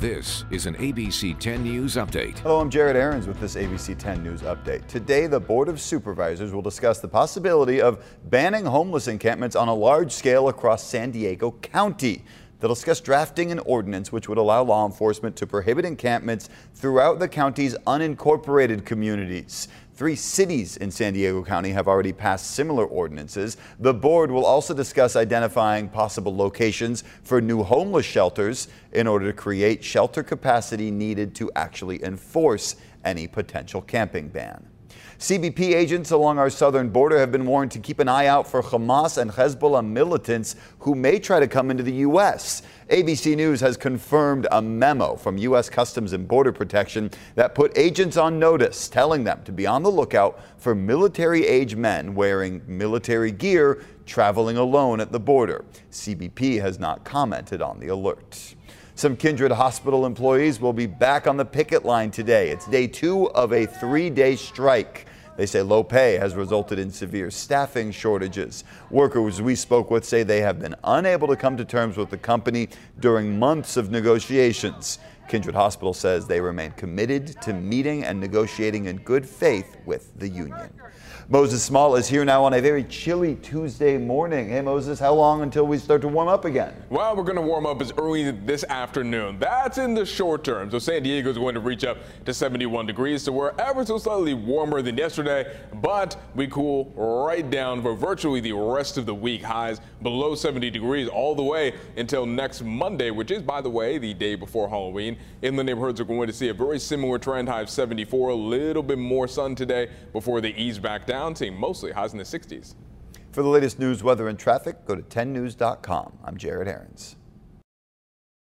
This is an ABC 10 News Update. Hello, I'm Jared Aarons with this ABC 10 News Update. Today, the Board of Supervisors will discuss the possibility of banning homeless encampments on a large scale across San Diego County. They'll discuss drafting an ordinance which would allow law enforcement to prohibit encampments throughout the county's unincorporated communities. Three cities in San Diego County have already passed similar ordinances. The board will also discuss identifying possible locations for new homeless shelters in order to create shelter capacity needed to actually enforce any potential camping ban. CBP agents along our southern border have been warned to keep an eye out for Hamas and Hezbollah militants who may try to come into the U.S. ABC News has confirmed a memo from U.S. Customs and Border Protection that put agents on notice, telling them to be on the lookout for military age men wearing military gear traveling alone at the border. CBP has not commented on the alert. Some Kindred Hospital employees will be back on the picket line today. It's day two of a three day strike. They say low pay has resulted in severe staffing shortages. Workers we spoke with say they have been unable to come to terms with the company during months of negotiations. Kindred Hospital says they remain committed to meeting and negotiating in good faith with the union. Moses Small is here now on a very chilly Tuesday morning. Hey, Moses, how long until we start to warm up again? Well, we're going to warm up as early this afternoon. That's in the short term. So San Diego is going to reach up to 71 degrees, so we're ever so slightly warmer than yesterday, but we cool right down for virtually the rest of the week. Highs below 70 degrees all the way until next Monday, which is, by the way, the day before Halloween. Inland neighborhoods are going to see a very similar trend, high of 74, a little bit more sun today before they ease back down seeing mostly highs in the 60s. For the latest news, weather, and traffic, go to 10news.com. I'm Jared Aarons.